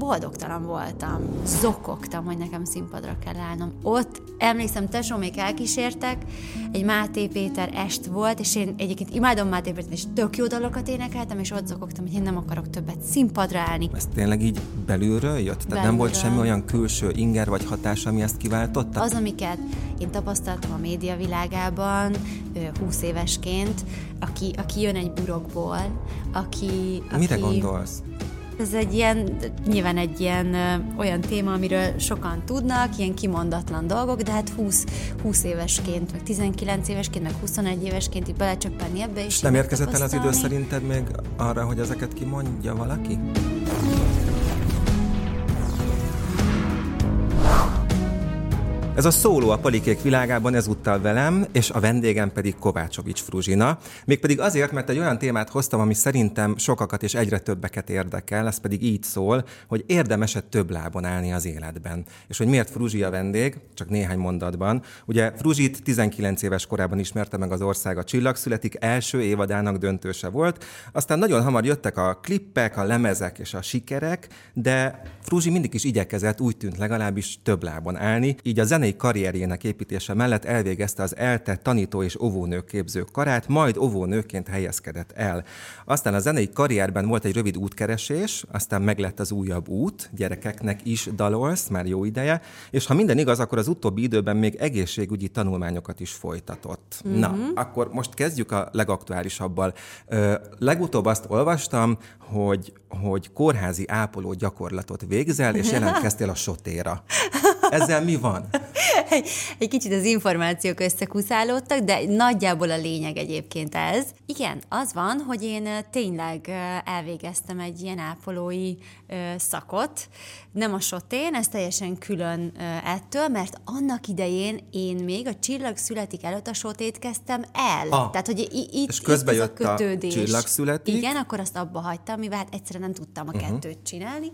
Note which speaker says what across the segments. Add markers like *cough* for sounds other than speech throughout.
Speaker 1: boldogtalan voltam. Zokogtam, hogy nekem színpadra kell állnom. Ott emlékszem, tesómék elkísértek, egy Máté Péter est volt, és én egyébként imádom Máté Péter, és tök jó dalokat énekeltem, és ott zokogtam, hogy én nem akarok többet színpadra állni.
Speaker 2: Ez tényleg így belülről jött? Tehát belülről. nem volt semmi olyan külső inger vagy hatás, ami ezt kiváltotta?
Speaker 1: Az, amiket én tapasztaltam a média világában 20 évesként, aki, aki jön egy burokból, aki...
Speaker 2: Mire
Speaker 1: aki,
Speaker 2: gondolsz?
Speaker 1: Ez egy ilyen, nyilván egy ilyen olyan téma, amiről sokan tudnak, ilyen kimondatlan dolgok, de hát 20, 20 évesként, meg 19 évesként, meg 21 évesként így belecsöppenni ebbe.
Speaker 2: És nem érkezett el az idő szerinted még arra, hogy ezeket kimondja valaki? Ez a szóló a palikék világában ezúttal velem, és a vendégem pedig Kovácsovics Fruzsina. Mégpedig azért, mert egy olyan témát hoztam, ami szerintem sokakat és egyre többeket érdekel, ez pedig így szól, hogy érdemes-e több lábon állni az életben. És hogy miért Fruzsi a vendég, csak néhány mondatban. Ugye Fruzsit 19 éves korában ismerte meg az ország a Csillagszületik első évadának döntőse volt, aztán nagyon hamar jöttek a klippek, a lemezek és a sikerek, de Fruzsi mindig is igyekezett, úgy tűnt legalábbis több lábon állni, így a zenei karrierjének építése mellett elvégezte az ELTE tanító és óvónőképző karát, majd óvónőként helyezkedett el. Aztán a zenei karrierben volt egy rövid útkeresés, aztán meglett az újabb út, gyerekeknek is dalolsz, már jó ideje, és ha minden igaz, akkor az utóbbi időben még egészségügyi tanulmányokat is folytatott. Mm-hmm. Na, akkor most kezdjük a legaktuálisabbal. Ö, legutóbb azt olvastam, hogy, hogy kórházi ápoló gyakorlatot végzel, és jelentkeztél a sotéra. *laughs* Ezzel mi van?
Speaker 1: egy, egy kicsit az információk összekuszálódtak, de nagyjából a lényeg egyébként ez. Igen, az van, hogy én tényleg elvégeztem egy ilyen ápolói szakot, nem a sotén, ez teljesen külön ettől, mert annak idején én még a csillag születik előtt a sotét kezdtem el.
Speaker 2: Ah,
Speaker 1: Tehát, hogy itt,
Speaker 2: és közben itt jött a, a csillag születik.
Speaker 1: Igen, akkor azt abba hagytam, mivel hát egyszerűen nem tudtam a uh-huh. kettőt csinálni.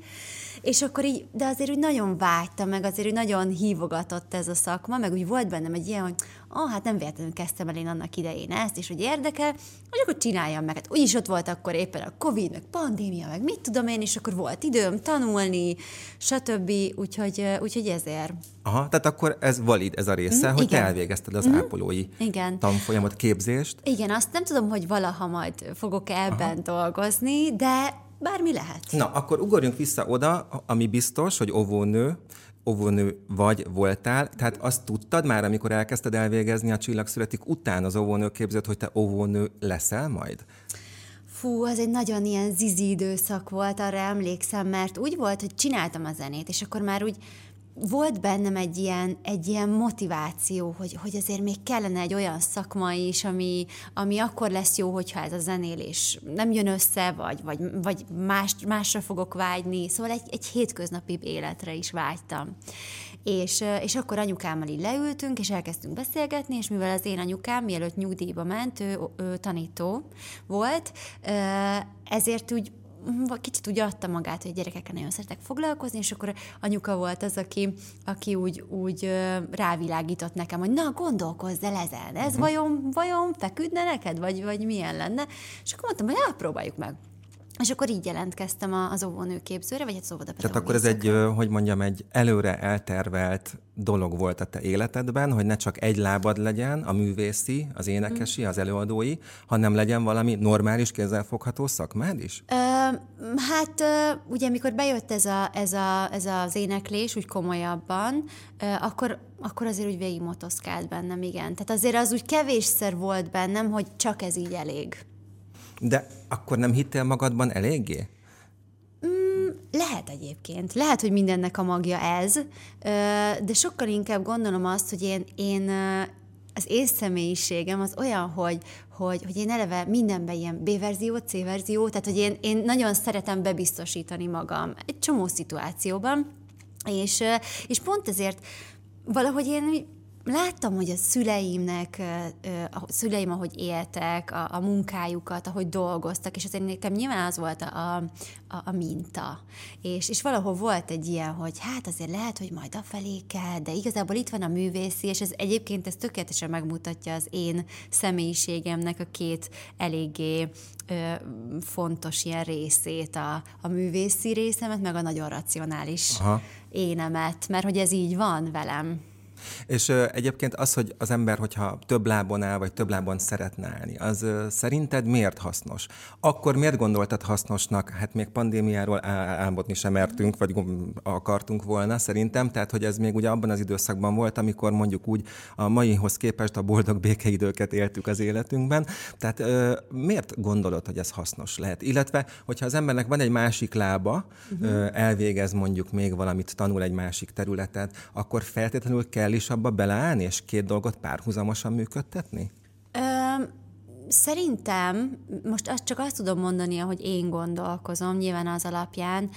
Speaker 1: És akkor így, de azért úgy nagyon vágytam, meg azért úgy nagyon hívogatott ez a szakma, meg úgy volt bennem egy ilyen, hogy ah, hát nem véletlenül kezdtem el én annak idején ezt, és hogy érdekel, hogy akkor csináljam meg. Hát úgyis ott volt akkor éppen a Covid, meg pandémia, meg mit tudom én, és akkor volt időm tanulni, stb. Úgyhogy, úgyhogy ezért.
Speaker 2: Aha, tehát akkor ez valid, ez a része, mm, hogy igen. te elvégezted az mm, ápolói igen. tanfolyamot, képzést.
Speaker 1: Igen, azt nem tudom, hogy valaha majd fogok ebben Aha. dolgozni, de bármi lehet.
Speaker 2: Na, akkor ugorjunk vissza oda, ami biztos, hogy óvónő, óvónő vagy voltál, tehát azt tudtad már, amikor elkezdted elvégezni a csillagszületik után az óvónő hogy te óvónő leszel majd?
Speaker 1: Fú, az egy nagyon ilyen zizi időszak volt, arra emlékszem, mert úgy volt, hogy csináltam a zenét, és akkor már úgy volt bennem egy ilyen, egy ilyen motiváció, hogy, hogy azért még kellene egy olyan szakma is, ami, ami akkor lesz jó, hogyha ez a zenélés nem jön össze, vagy, vagy, vagy más, másra fogok vágyni. Szóval egy, egy hétköznapi életre is vágytam. És, és akkor anyukámmal így leültünk, és elkezdtünk beszélgetni, és mivel az én anyukám mielőtt nyugdíjba ment, ő, ő tanító volt, ezért úgy kicsit úgy adta magát, hogy gyerekekkel nagyon szeretek foglalkozni, és akkor anyuka volt az, aki, aki úgy, úgy rávilágított nekem, hogy na, gondolkozz el ezen, ez uh-huh. vajon, vajon feküdne neked, vagy, vagy milyen lenne? És akkor mondtam, hogy próbáljuk meg. És akkor így jelentkeztem az óvónőképzőre, vagy egy hát óvoda
Speaker 2: Tehát akkor ez egy, hogy mondjam, egy előre eltervelt dolog volt a te életedben, hogy ne csak egy lábad legyen, a művészi, az énekesi, az előadói, hanem legyen valami normális, kézzelfogható szakmád is? Ö,
Speaker 1: hát ugye, amikor bejött ez, a, ez, a, ez az éneklés úgy komolyabban, akkor, akkor azért úgy végigmotoszkált bennem, igen. Tehát azért az úgy kevésszer volt bennem, hogy csak ez így elég.
Speaker 2: De akkor nem hittél magadban eléggé?
Speaker 1: Mm, lehet egyébként. Lehet, hogy mindennek a magja ez, de sokkal inkább gondolom azt, hogy én, én az én személyiségem az olyan, hogy, hogy, hogy én eleve mindenben ilyen B-verzió, C-verzió, tehát hogy én, én nagyon szeretem bebiztosítani magam egy csomó szituációban, és, és pont ezért valahogy én láttam, hogy a szüleimnek, a szüleim, ahogy éltek, a, a munkájukat, ahogy dolgoztak, és azért nekem nyilván az volt a, a, a minta. És, és valahol volt egy ilyen, hogy hát azért lehet, hogy majd afelé kell, de igazából itt van a művészi, és ez egyébként ez tökéletesen megmutatja az én személyiségemnek a két eléggé ö, fontos ilyen részét, a, a művészi részemet, meg a nagyon racionális Aha. énemet, mert hogy ez így van velem.
Speaker 2: És ö, egyébként az, hogy az ember, hogyha több lábon áll, vagy több lábon szeretne állni, az ö, szerinted miért hasznos? Akkor miért gondoltad hasznosnak? Hát még pandémiáról álmodni sem mertünk, vagy akartunk volna szerintem, tehát hogy ez még ugye abban az időszakban volt, amikor mondjuk úgy a maihoz képest a boldog békeidőket éltük az életünkben. Tehát ö, miért gondolod, hogy ez hasznos lehet? Illetve, hogyha az embernek van egy másik lába, uh-huh. ö, elvégez mondjuk még valamit, tanul egy másik területet, akkor feltétlenül kell is abba beleállni, és két dolgot párhuzamosan működtetni?
Speaker 1: Ö, szerintem, most azt csak azt tudom mondani, hogy én gondolkozom, nyilván az alapján,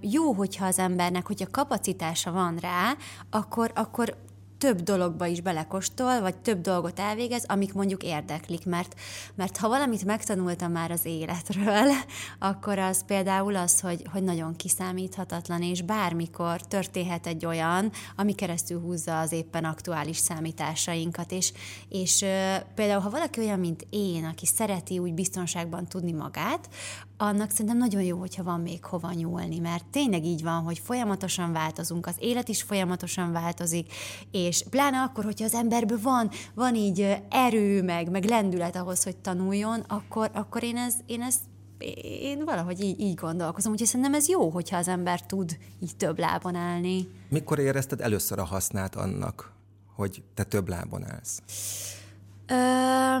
Speaker 1: jó, hogyha az embernek, hogyha kapacitása van rá, akkor, akkor több dologba is belekostol, vagy több dolgot elvégez, amik mondjuk érdeklik, mert, mert ha valamit megtanultam már az életről, *laughs* akkor az például az, hogy, hogy nagyon kiszámíthatatlan, és bármikor történhet egy olyan, ami keresztül húzza az éppen aktuális számításainkat, és, és például ha valaki olyan, mint én, aki szereti úgy biztonságban tudni magát, annak szerintem nagyon jó, hogyha van még hova nyúlni, mert tényleg így van, hogy folyamatosan változunk, az élet is folyamatosan változik, és pláne akkor, hogyha az emberből van, van így erő, meg, meg lendület ahhoz, hogy tanuljon, akkor, akkor én, ez, én ezt én valahogy így, így gondolkozom, úgyhogy szerintem ez jó, hogyha az ember tud így több lábon állni.
Speaker 2: Mikor érezted először a hasznát annak, hogy te több lábon állsz?
Speaker 1: Ö,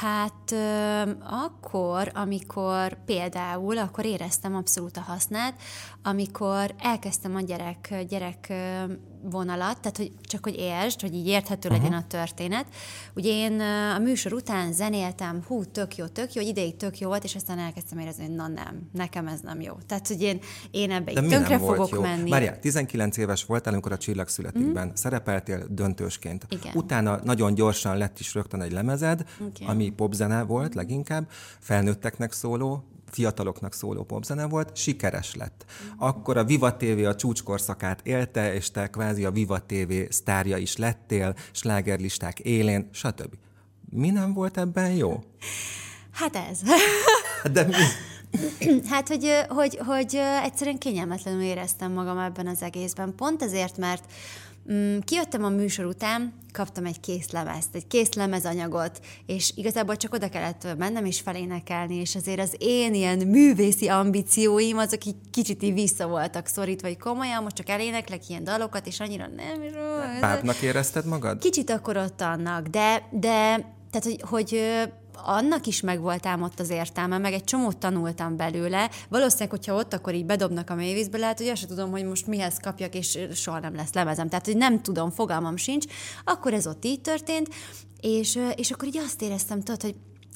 Speaker 1: Hát ö, akkor, amikor például, akkor éreztem abszolút a hasznát, amikor elkezdtem a gyerek, gyerek vonalat, tehát hogy csak hogy értsd, hogy így érthető uh-huh. legyen a történet. Ugye én a műsor után zenéltem, hú, tök jó, tök jó, hogy ideig tök jó volt, és aztán elkezdtem érezni, hogy na nem, nekem ez nem jó. Tehát, hogy én, én ebbe De így tönkre fogok jó? menni.
Speaker 2: Mária, 19 éves voltál, amikor a Csillag születikben uh-huh. szerepeltél döntősként. Igen. Utána nagyon gyorsan lett is rögtön egy lemezed, okay. ami popzene volt uh-huh. leginkább, felnőtteknek szóló, fiataloknak szóló popzene volt, sikeres lett. Akkor a Viva TV a csúcskorszakát élte, és te kvázi a Viva TV sztárja is lettél, slágerlisták élén, stb. Mi nem volt ebben jó?
Speaker 1: Hát ez.
Speaker 2: De mi?
Speaker 1: Hát, hogy, hogy, hogy egyszerűen kényelmetlenül éreztem magam ebben az egészben. Pont ezért, mert kijöttem a műsor után, kaptam egy kész lemezt, egy kész lemezanyagot, és igazából csak oda kellett mennem és felénekelni, és azért az én ilyen művészi ambícióim, azok így kicsit így vissza voltak szorítva, vagy komolyan, most csak eléneklek ilyen dalokat, és annyira nem...
Speaker 2: Bábnak érezted magad?
Speaker 1: Kicsit akkor ott annak, de, de tehát, hogy, hogy annak is meg volt ám ott az értelme, meg egy csomót tanultam belőle. Valószínűleg, hogyha ott akkor így bedobnak a mélyvízbe, lehet, hogy azt sem tudom, hogy most mihez kapjak, és soha nem lesz lemezem. Tehát, hogy nem tudom, fogalmam sincs. Akkor ez ott így történt, és, és akkor így azt éreztem, tudod, hogy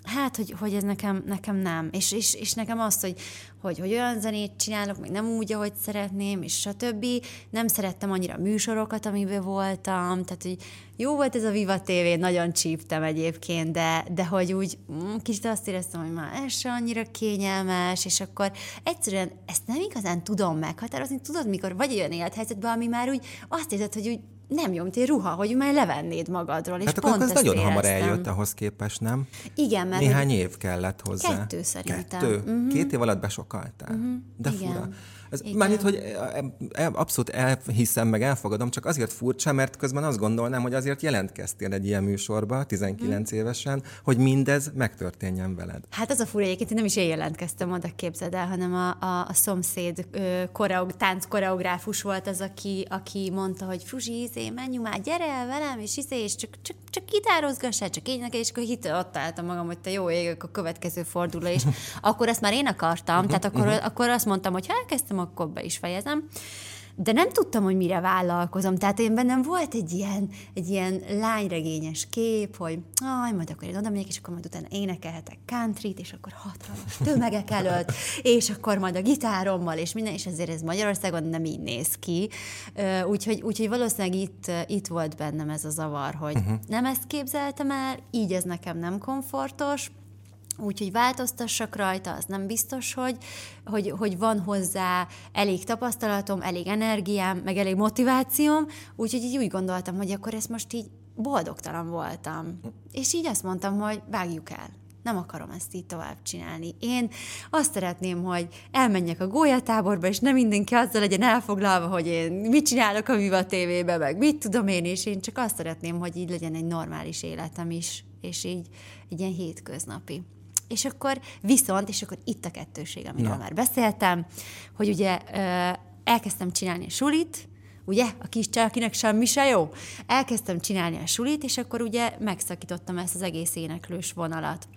Speaker 1: hát, hogy, hogy ez nekem, nekem nem. És, és, és nekem azt, hogy, hogy, hogy olyan zenét csinálok, meg nem úgy, ahogy szeretném, és stb. Nem szerettem annyira műsorokat, amiben voltam, tehát, hogy jó volt ez a Viva TV, nagyon csíptem egyébként, de, de hogy úgy mm, kicsit azt éreztem, hogy már ez se annyira kényelmes, és akkor egyszerűen ezt nem igazán tudom meghatározni, tudod, mikor vagy olyan élethelyzetben, ami már úgy azt érzed, hogy úgy nem egy ruha, hogy már levennéd magadról. És hát
Speaker 2: pont
Speaker 1: ez
Speaker 2: nagyon
Speaker 1: éreztem.
Speaker 2: hamar eljött ahhoz képest, nem?
Speaker 1: Igen, mert...
Speaker 2: Néhány év kellett hozzá.
Speaker 1: Kettő szerintem.
Speaker 2: Kettő? Uh-huh. Két év alatt besokaltál? Uh-huh. De Igen. fura. Ez már itt, hogy e, e, abszolút elhiszem, meg elfogadom, csak azért furcsa, mert közben azt gondolnám, hogy azért jelentkeztél egy ilyen műsorba, 19 hmm. évesen, hogy mindez megtörténjen veled.
Speaker 1: Hát az a fura, egyébként nem is én jelentkeztem oda, képzeld el, hanem a, a, a szomszéd koreog, tánc koreográfus volt az, aki, aki mondta, hogy Fruzsi, izé, menjünk már, gyere el velem, és izé, és csak, csak, csak gitározgassál, csak így és akkor hit, ott álltam magam, hogy te jó ég, a következő forduló, és *laughs* akkor ezt már én akartam, tehát akkor, akkor azt mondtam, hogy ha elkezdtem, akkor be is fejezem. De nem tudtam, hogy mire vállalkozom. Tehát én bennem volt egy ilyen, egy ilyen lányregényes kép, hogy aj, majd akkor én oda megyek, és akkor majd utána énekelhetek countryt, és akkor hatalmas tömegek előtt, és akkor majd a gitárommal, és minden, és ezért ez Magyarországon nem így néz ki. Úgyhogy, úgyhogy valószínűleg itt, itt volt bennem ez a zavar, hogy uh-huh. nem ezt képzeltem el, így ez nekem nem komfortos, Úgyhogy változtassak rajta, az nem biztos, hogy, hogy, hogy van hozzá elég tapasztalatom, elég energiám, meg elég motivációm, úgyhogy így úgy gondoltam, hogy akkor ezt most így boldogtalan voltam. És így azt mondtam, hogy vágjuk el. Nem akarom ezt így tovább csinálni. Én azt szeretném, hogy elmenjek a gólyatáborba, és nem mindenki azzal legyen elfoglalva, hogy én mit csinálok a Viva TV-be, meg mit tudom én, és én csak azt szeretném, hogy így legyen egy normális életem is, és így egy ilyen hétköznapi. És akkor viszont, és akkor itt a kettőség, amiről Na. már beszéltem, hogy ugye elkezdtem csinálni a sulit, ugye, a kis csaj, akinek semmi se jó. Elkezdtem csinálni a sulit, és akkor ugye megszakítottam ezt az egész éneklős vonalat.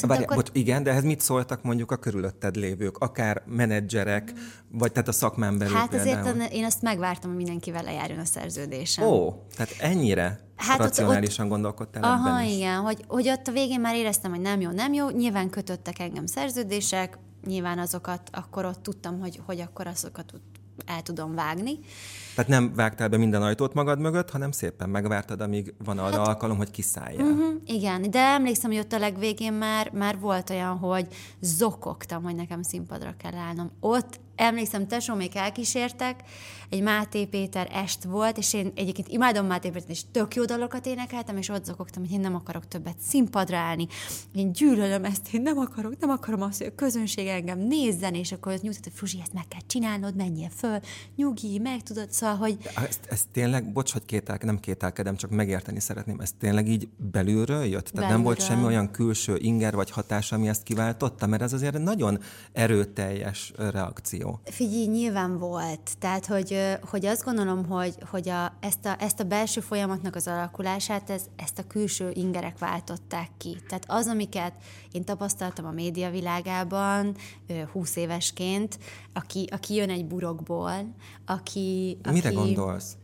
Speaker 2: Várj, akkor... bocs, igen, de ehhez mit szóltak mondjuk a körülötted lévők, akár menedzserek, vagy tehát a szakmán belül
Speaker 1: Hát azért például. én azt megvártam, hogy mindenkivel lejárjon a szerződésem.
Speaker 2: Ó, tehát ennyire hát racionálisan ott, gondolkodtál
Speaker 1: Aha,
Speaker 2: ebben is.
Speaker 1: igen, hogy, hogy ott a végén már éreztem, hogy nem jó, nem jó, nyilván kötöttek engem szerződések, nyilván azokat, akkor ott tudtam, hogy, hogy akkor azokat el tudom vágni.
Speaker 2: Tehát nem vágtál be minden ajtót magad mögött, hanem szépen megvártad, amíg van arra hát, alkalom, hogy kiszálljál. Uh-huh,
Speaker 1: igen, de emlékszem, hogy ott a legvégén már, már volt olyan, hogy zokogtam, hogy nekem színpadra kell állnom. Ott emlékszem, tesómék elkísértek, egy Máté Péter est volt, és én egyébként imádom Máté Pétert, és tök jó dalokat énekeltem, és ott zokogtam, hogy én nem akarok többet színpadra állni, én gyűlölöm ezt, én nem akarok, nem akarom azt, hogy a közönség engem nézzen, és akkor nyugtat, hogy Fruzsi, ezt meg kell csinálnod, menjél föl, nyugi, meg tudod, szóval, hogy...
Speaker 2: Ez, ez tényleg, bocs, hogy kételke, nem kételkedem, csak megérteni szeretném, ez tényleg így belülről jött? Tehát belülről. nem volt semmi olyan külső inger vagy hatás, ami ezt kiváltotta, mert ez azért nagyon erőteljes reakció.
Speaker 1: Figyelj, nyilván volt. Tehát, hogy, hogy azt gondolom, hogy, hogy a, ezt, a, ezt a belső folyamatnak az alakulását, ez, ezt a külső ingerek váltották ki. Tehát az, amiket én tapasztaltam a média világában 20 évesként, aki, aki jön egy burokból, aki...
Speaker 2: Mire
Speaker 1: aki,
Speaker 2: gondolsz?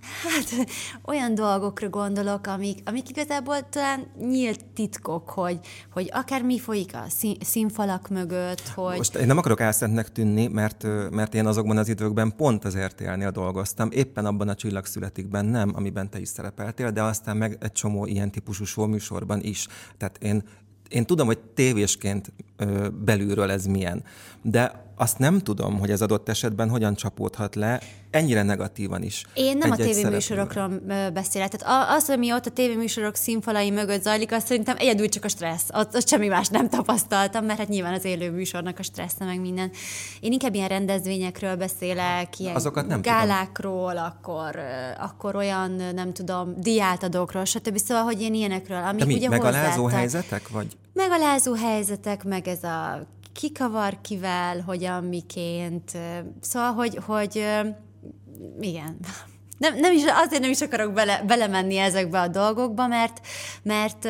Speaker 1: Hát olyan dolgokra gondolok, amik, amik igazából talán nyílt titkok, hogy, hogy akár mi folyik a színfalak mögött, hogy...
Speaker 2: Most én nem akarok elszentnek tűnni, mert, mert én azokban az időkben pont azért élnél dolgoztam, éppen abban a csillagszületikben nem, amiben te is szerepeltél, de aztán meg egy csomó ilyen típusú showműsorban is. Tehát én én tudom, hogy tévésként belülről ez milyen, de azt nem tudom, hogy ez adott esetben hogyan csapódhat le, ennyire negatívan is.
Speaker 1: Én nem egy a tévéműsorokról beszélek. Tehát az, ami ott a tévéműsorok színfalai mögött zajlik, azt szerintem egyedül csak a stressz. Ott, ott semmi más nem tapasztaltam, mert hát nyilván az élő műsornak a stressze meg minden. Én inkább ilyen rendezvényekről beszélek, ilyen Azokat nem gálákról, tudom. akkor, akkor olyan, nem tudom, diátadókról, stb. Szóval, hogy én ilyenekről, amik
Speaker 2: De mi,
Speaker 1: ugye
Speaker 2: megalázó helyzetek, vagy?
Speaker 1: Megalázó helyzetek, meg ez a kikavar kivel, hogyan, miként. Szóval, hogy, hogy igen, nem, nem is, azért nem is akarok bele, belemenni ezekbe a dolgokba, mert, mert,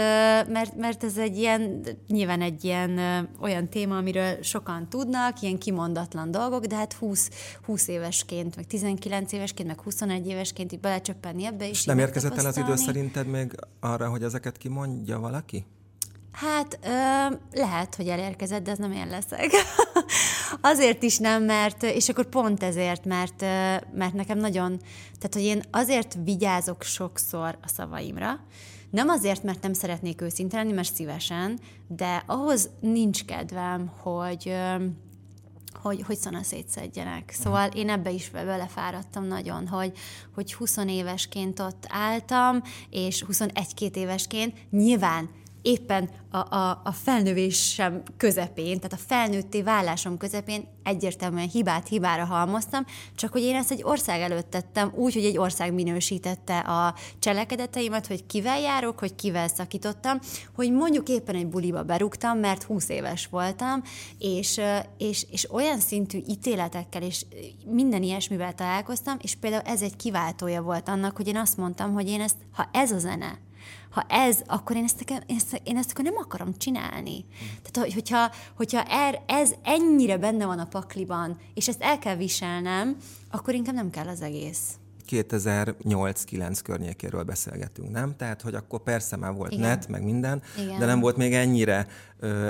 Speaker 1: mert, mert ez egy ilyen, nyilván egy ilyen olyan téma, amiről sokan tudnak, ilyen kimondatlan dolgok, de hát 20, 20 évesként, meg 19 évesként, meg 21 évesként így belecsöppenni ebbe is. És
Speaker 2: nem érkezett el az idő szerinted még arra, hogy ezeket kimondja valaki?
Speaker 1: Hát ö, lehet, hogy elérkezett, de ez nem én leszek. *laughs* azért is nem, mert, és akkor pont ezért, mert, mert nekem nagyon, tehát hogy én azért vigyázok sokszor a szavaimra, nem azért, mert nem szeretnék őszinte lenni, mert szívesen, de ahhoz nincs kedvem, hogy hogy, hogy szana szétszedjenek. Szóval én ebbe is belefáradtam nagyon, hogy, hogy 20 évesként ott álltam, és 21-2 évesként nyilván éppen a, a, a felnövésem közepén, tehát a felnőtté vállásom közepén egyértelműen hibát hibára halmoztam, csak hogy én ezt egy ország előtt tettem, úgy, hogy egy ország minősítette a cselekedeteimet, hogy kivel járok, hogy kivel szakítottam, hogy mondjuk éppen egy buliba berúgtam, mert 20 éves voltam, és, és, és olyan szintű ítéletekkel és minden ilyesmivel találkoztam, és például ez egy kiváltója volt annak, hogy én azt mondtam, hogy én ezt, ha ez a zene, Ha ez, akkor én ezt, én ezt, én ezt akkor nem akarom csinálni. Tehát, hogyha, hogyha er, ez ennyire benne van a pakliban, és ezt el kell viselnem, akkor inkább nem kell az egész.
Speaker 2: 2008-9 környékéről beszélgetünk, nem? Tehát, hogy akkor persze már volt Igen. net, meg minden, Igen. de nem volt még ennyire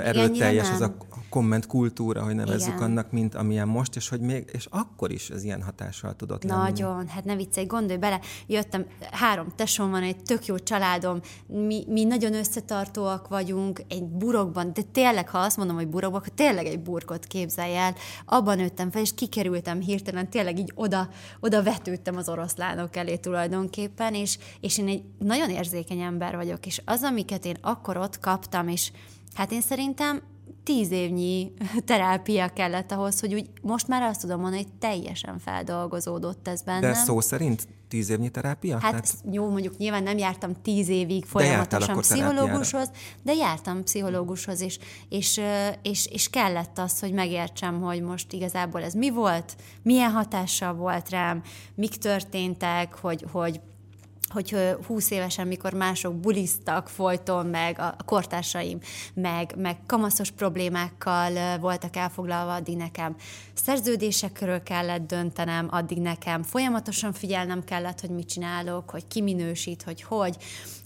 Speaker 2: erőteljes az a komment kultúra, hogy nevezzük Igen. annak, mint amilyen most, és hogy még, és akkor is ez ilyen hatással tudott
Speaker 1: lenni. Nagyon, hát ne viccelj, gondolj bele, jöttem, három tesóm van, egy tök jó családom, mi, mi nagyon összetartóak vagyunk, egy burokban, de tényleg, ha azt mondom, hogy burokban, akkor tényleg egy burkot képzelj el, abban nőttem fel, és kikerültem hirtelen, tényleg így oda, oda vetődtem az oroszlánok elé tulajdonképpen, és, és én egy nagyon érzékeny ember vagyok, és az, amiket én akkor ott kaptam, és Hát én szerintem tíz évnyi *laughs* terápia kellett ahhoz, hogy úgy most már azt tudom mondani, hogy teljesen feldolgozódott ez bennem.
Speaker 2: De szó szerint tíz évnyi terápia?
Speaker 1: Hát Tehát... jó, mondjuk nyilván nem jártam tíz évig folyamatosan de pszichológushoz, de jártam pszichológushoz, és, és, és, és kellett az, hogy megértsem, hogy most igazából ez mi volt, milyen hatással volt rám, mik történtek, hogy, hogy hogy 20 évesen, mikor mások bulisztak folyton, meg a kortársaim, meg, meg kamaszos problémákkal voltak elfoglalva, addig nekem szerződésekről kellett döntenem, addig nekem folyamatosan figyelnem kellett, hogy mit csinálok, hogy ki minősít, hogy hogy,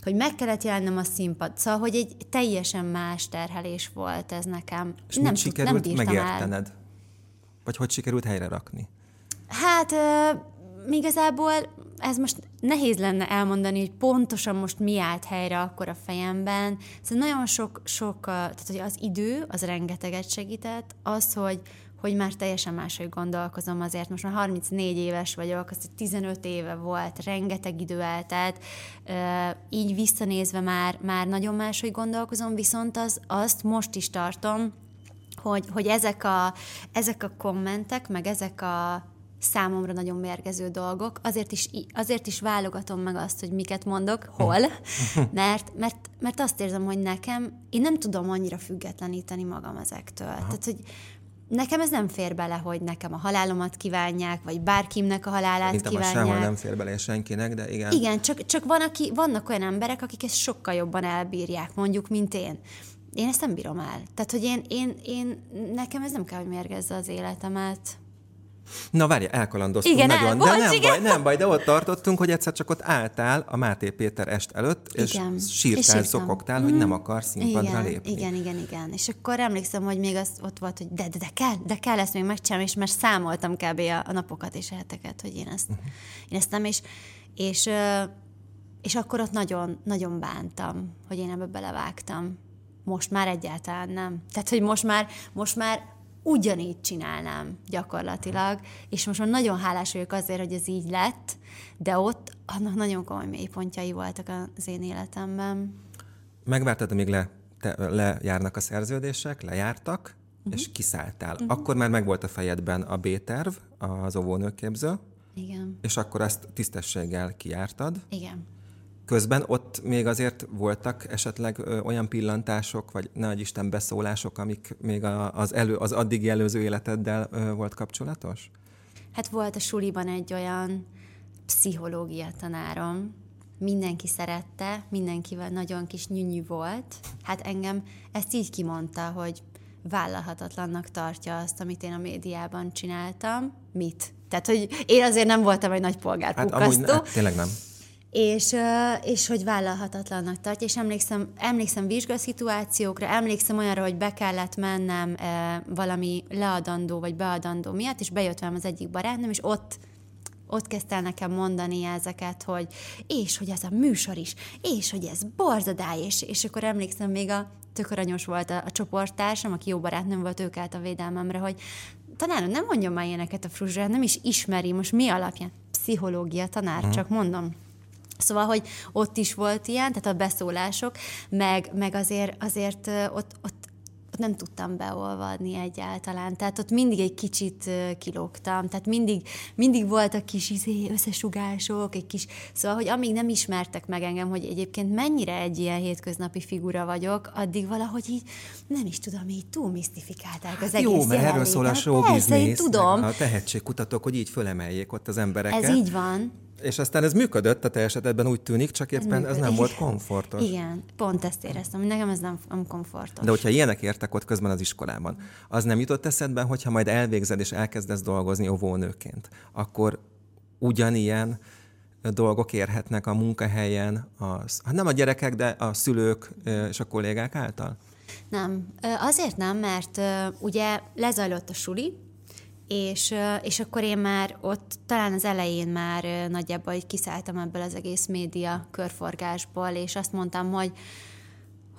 Speaker 1: hogy meg kellett jelennem a színpad. Szóval, hogy egy teljesen más terhelés volt ez nekem.
Speaker 2: És nem, sikerült nem megértened? El. Vagy hogy sikerült helyre rakni?
Speaker 1: Hát igazából ez most nehéz lenne elmondani, hogy pontosan most mi állt helyre akkor a fejemben. Szóval nagyon sok, sok tehát hogy az idő, az rengeteget segített, az, hogy, hogy már teljesen máshogy gondolkozom azért. Most már 34 éves vagyok, az 15 éve volt, rengeteg idő eltelt, így visszanézve már, már nagyon máshogy gondolkozom, viszont az, azt most is tartom, hogy, hogy ezek, a, ezek a kommentek, meg ezek a számomra nagyon mérgező dolgok. Azért is, azért is válogatom meg azt, hogy miket mondok, hol, *laughs* mert, mert, mert azt érzem, hogy nekem, én nem tudom annyira függetleníteni magam ezektől. Aha. Tehát, hogy nekem ez nem fér bele, hogy nekem a halálomat kívánják, vagy bárkimnek a halálát Szerintem kívánják.
Speaker 2: a nem fér bele senkinek, de igen.
Speaker 1: Igen, csak, csak van, aki, vannak olyan emberek, akik ezt sokkal jobban elbírják, mondjuk, mint én. Én ezt nem bírom el. Tehát, hogy én, én, én nekem ez nem kell, hogy mérgezze az életemet.
Speaker 2: Na várja, elkalandoztunk igen, nagyon, el, de nem igen. baj, nem baj, de ott tartottunk, hogy egyszer csak ott álltál a Máté Péter est előtt, és igen. sírtál, és szokogtál, hogy nem akarsz színpadra lépni.
Speaker 1: Igen, igen, igen. És akkor emlékszem, hogy még az ott volt, hogy de, de, de kell, de kell ezt még megcsinálni, és már számoltam kb. a, a napokat és a heteket, hogy én ezt, uh-huh. én ezt nem, és, és, és akkor ott nagyon, nagyon bántam, hogy én ebbe belevágtam. Most már egyáltalán nem. Tehát, hogy most már, most már ugyanígy csinálnám gyakorlatilag, és most már nagyon hálás vagyok azért, hogy ez így lett, de ott annak nagyon komoly mélypontjai voltak az én életemben.
Speaker 2: Megvártad, amíg le, te, lejárnak a szerződések, lejártak, uh-huh. és kiszálltál. Uh-huh. Akkor már megvolt a fejedben a B-terv, az óvónőképző.
Speaker 1: Igen.
Speaker 2: És akkor ezt tisztességgel kijártad.
Speaker 1: Igen.
Speaker 2: Közben ott még azért voltak esetleg olyan pillantások, vagy nagy Isten beszólások, amik még az, elő, az addigi előző életeddel volt kapcsolatos?
Speaker 1: Hát volt a suliban egy olyan pszichológia tanárom, mindenki szerette, mindenkivel nagyon kis nyűnyű volt. Hát engem ezt így kimondta, hogy vállalhatatlannak tartja azt, amit én a médiában csináltam. Mit? Tehát, hogy én azért nem voltam egy nagy polgárpukkasztó. Hát, amúgy, hát,
Speaker 2: tényleg nem
Speaker 1: és, és hogy vállalhatatlannak tartja, és emlékszem, emlékszem vizsgaszituációkra, emlékszem olyanra, hogy be kellett mennem valami leadandó vagy beadandó miatt, és bejött velem az egyik barátnőm, és ott ott kezdte nekem mondani ezeket, hogy és hogy ez a műsor is, és hogy ez borzadály, és, és akkor emlékszem még a tök aranyos volt a, a csoporttársam, aki jó barátnőm volt, ők állt a védelmemre, hogy tanárom, nem mondjon már ilyeneket a fruzsát, nem is ismeri, most mi alapján? Pszichológia tanár, hmm. csak mondom. Szóval, hogy ott is volt ilyen, tehát a beszólások, meg, meg azért, azért ott, ott ott nem tudtam beolvadni egyáltalán. Tehát ott mindig egy kicsit kilógtam, tehát mindig, mindig voltak kis izé, összesugások, egy kis... Szóval, hogy amíg nem ismertek meg engem, hogy egyébként mennyire egy ilyen hétköznapi figura vagyok, addig valahogy így, nem is tudom, így túl misztifikálták az egész
Speaker 2: Jó, mert erről szól a show business, tudom. a tehetségkutatók, hogy így fölemeljék ott az embereket.
Speaker 1: Ez így van.
Speaker 2: És aztán ez működött, a te esetedben úgy tűnik, csak éppen ez, ez nem volt komfortos.
Speaker 1: Igen, pont ezt éreztem, hogy nekem ez nem, nem komfortos.
Speaker 2: De hogyha ilyenek értek ott közben az iskolában, az nem jutott eszedbe, hogyha majd elvégzed és elkezdesz dolgozni óvónőként, akkor ugyanilyen dolgok érhetnek a munkahelyen, az, hát nem a gyerekek, de a szülők és a kollégák által?
Speaker 1: Nem. Azért nem, mert ugye lezajlott a suli, és, és akkor én már ott talán az elején már nagyjából hogy kiszálltam ebből az egész média körforgásból, és azt mondtam, hogy,